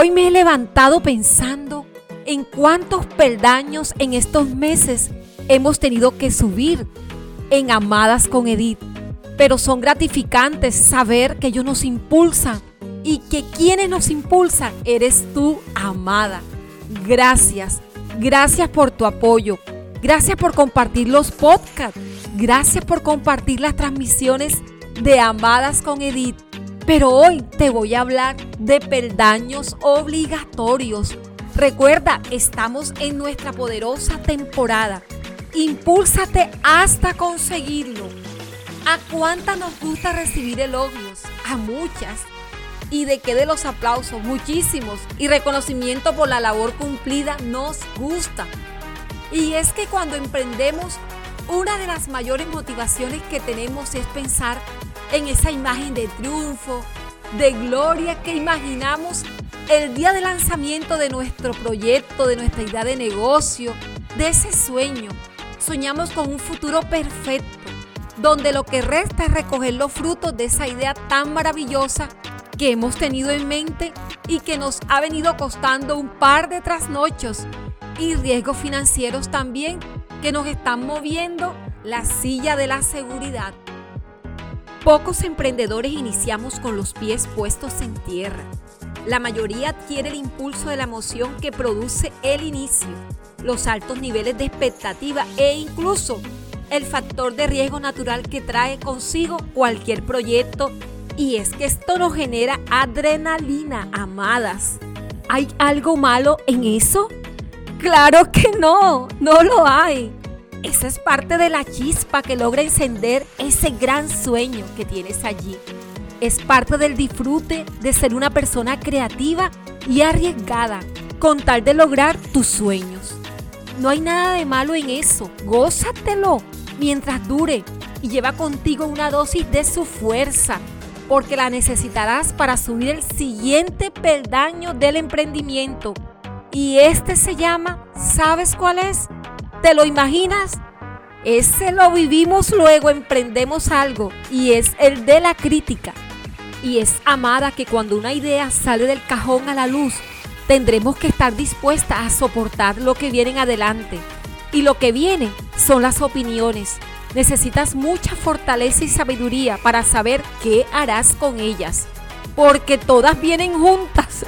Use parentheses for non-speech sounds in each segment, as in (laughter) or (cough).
Hoy me he levantado pensando en cuántos peldaños en estos meses hemos tenido que subir en Amadas con Edith. Pero son gratificantes saber que ellos nos impulsan y que quienes nos impulsan eres tú, amada. Gracias, gracias por tu apoyo. Gracias por compartir los podcasts. Gracias por compartir las transmisiones de Amadas con Edith. Pero hoy te voy a hablar de peldaños obligatorios. Recuerda, estamos en nuestra poderosa temporada. Impúlsate hasta conseguirlo. ¿A cuántas nos gusta recibir elogios? A muchas. ¿Y de qué de los aplausos? Muchísimos. Y reconocimiento por la labor cumplida nos gusta. Y es que cuando emprendemos, una de las mayores motivaciones que tenemos es pensar en esa imagen de triunfo, de gloria que imaginamos el día de lanzamiento de nuestro proyecto, de nuestra idea de negocio, de ese sueño. Soñamos con un futuro perfecto, donde lo que resta es recoger los frutos de esa idea tan maravillosa que hemos tenido en mente y que nos ha venido costando un par de trasnochos y riesgos financieros también que nos están moviendo la silla de la seguridad. Pocos emprendedores iniciamos con los pies puestos en tierra. La mayoría adquiere el impulso de la emoción que produce el inicio, los altos niveles de expectativa e incluso el factor de riesgo natural que trae consigo cualquier proyecto. Y es que esto nos genera adrenalina, amadas. ¿Hay algo malo en eso? Claro que no, no lo hay. Esa es parte de la chispa que logra encender ese gran sueño que tienes allí. Es parte del disfrute de ser una persona creativa y arriesgada con tal de lograr tus sueños. No hay nada de malo en eso, gózatelo mientras dure y lleva contigo una dosis de su fuerza, porque la necesitarás para subir el siguiente peldaño del emprendimiento. Y este se llama, ¿sabes cuál es? ¿Te lo imaginas? Ese lo vivimos luego, emprendemos algo y es el de la crítica. Y es amada que cuando una idea sale del cajón a la luz, tendremos que estar dispuestas a soportar lo que viene en adelante. Y lo que viene son las opiniones. Necesitas mucha fortaleza y sabiduría para saber qué harás con ellas. Porque todas vienen juntas,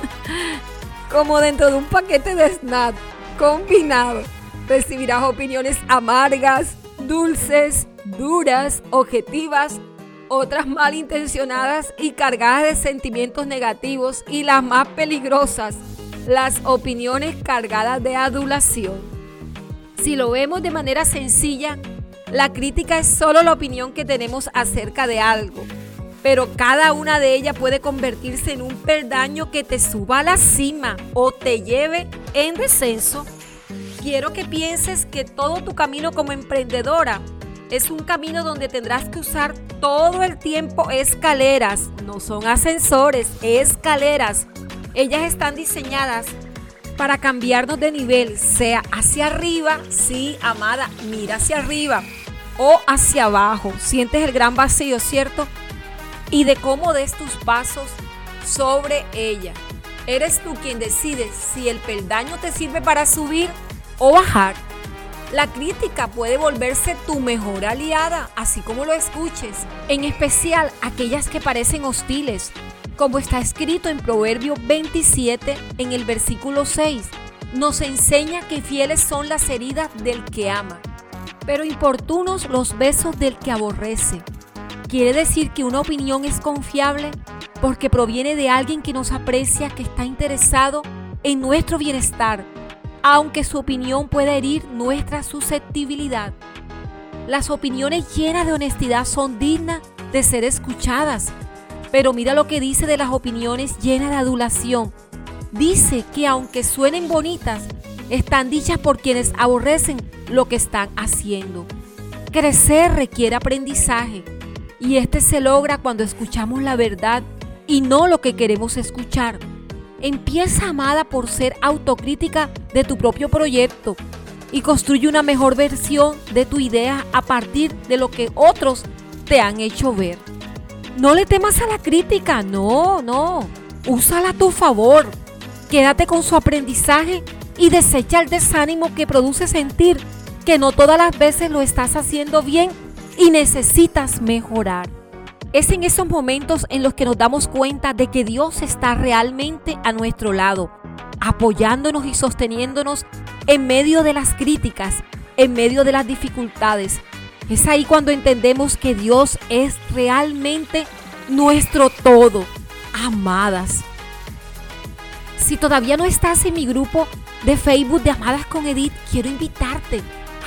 (laughs) como dentro de un paquete de snack combinado. Recibirás opiniones amargas, dulces, duras, objetivas, otras malintencionadas y cargadas de sentimientos negativos y las más peligrosas, las opiniones cargadas de adulación. Si lo vemos de manera sencilla, la crítica es solo la opinión que tenemos acerca de algo, pero cada una de ellas puede convertirse en un peldaño que te suba a la cima o te lleve en descenso quiero que pienses que todo tu camino como emprendedora es un camino donde tendrás que usar todo el tiempo escaleras, no son ascensores, escaleras. Ellas están diseñadas para cambiarnos de nivel, sea hacia arriba, sí, amada, mira hacia arriba, o hacia abajo. Sientes el gran vacío, ¿cierto? Y de cómo des tus pasos sobre ella. Eres tú quien decide si el peldaño te sirve para subir o bajar, la crítica puede volverse tu mejor aliada, así como lo escuches, en especial aquellas que parecen hostiles, como está escrito en Proverbio 27 en el versículo 6. Nos enseña que fieles son las heridas del que ama, pero importunos los besos del que aborrece. Quiere decir que una opinión es confiable porque proviene de alguien que nos aprecia, que está interesado en nuestro bienestar aunque su opinión pueda herir nuestra susceptibilidad. Las opiniones llenas de honestidad son dignas de ser escuchadas, pero mira lo que dice de las opiniones llenas de adulación. Dice que aunque suenen bonitas, están dichas por quienes aborrecen lo que están haciendo. Crecer requiere aprendizaje y este se logra cuando escuchamos la verdad y no lo que queremos escuchar. Empieza, amada, por ser autocrítica de tu propio proyecto y construye una mejor versión de tu idea a partir de lo que otros te han hecho ver. No le temas a la crítica, no, no. Úsala a tu favor. Quédate con su aprendizaje y desecha el desánimo que produce sentir que no todas las veces lo estás haciendo bien y necesitas mejorar. Es en esos momentos en los que nos damos cuenta de que Dios está realmente a nuestro lado, apoyándonos y sosteniéndonos en medio de las críticas, en medio de las dificultades. Es ahí cuando entendemos que Dios es realmente nuestro todo. Amadas. Si todavía no estás en mi grupo de Facebook de Amadas con Edith, quiero invitarte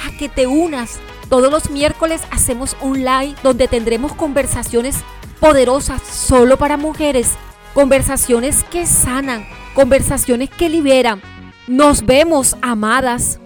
a que te unas. Todos los miércoles hacemos un live donde tendremos conversaciones poderosas solo para mujeres, conversaciones que sanan, conversaciones que liberan. Nos vemos, amadas.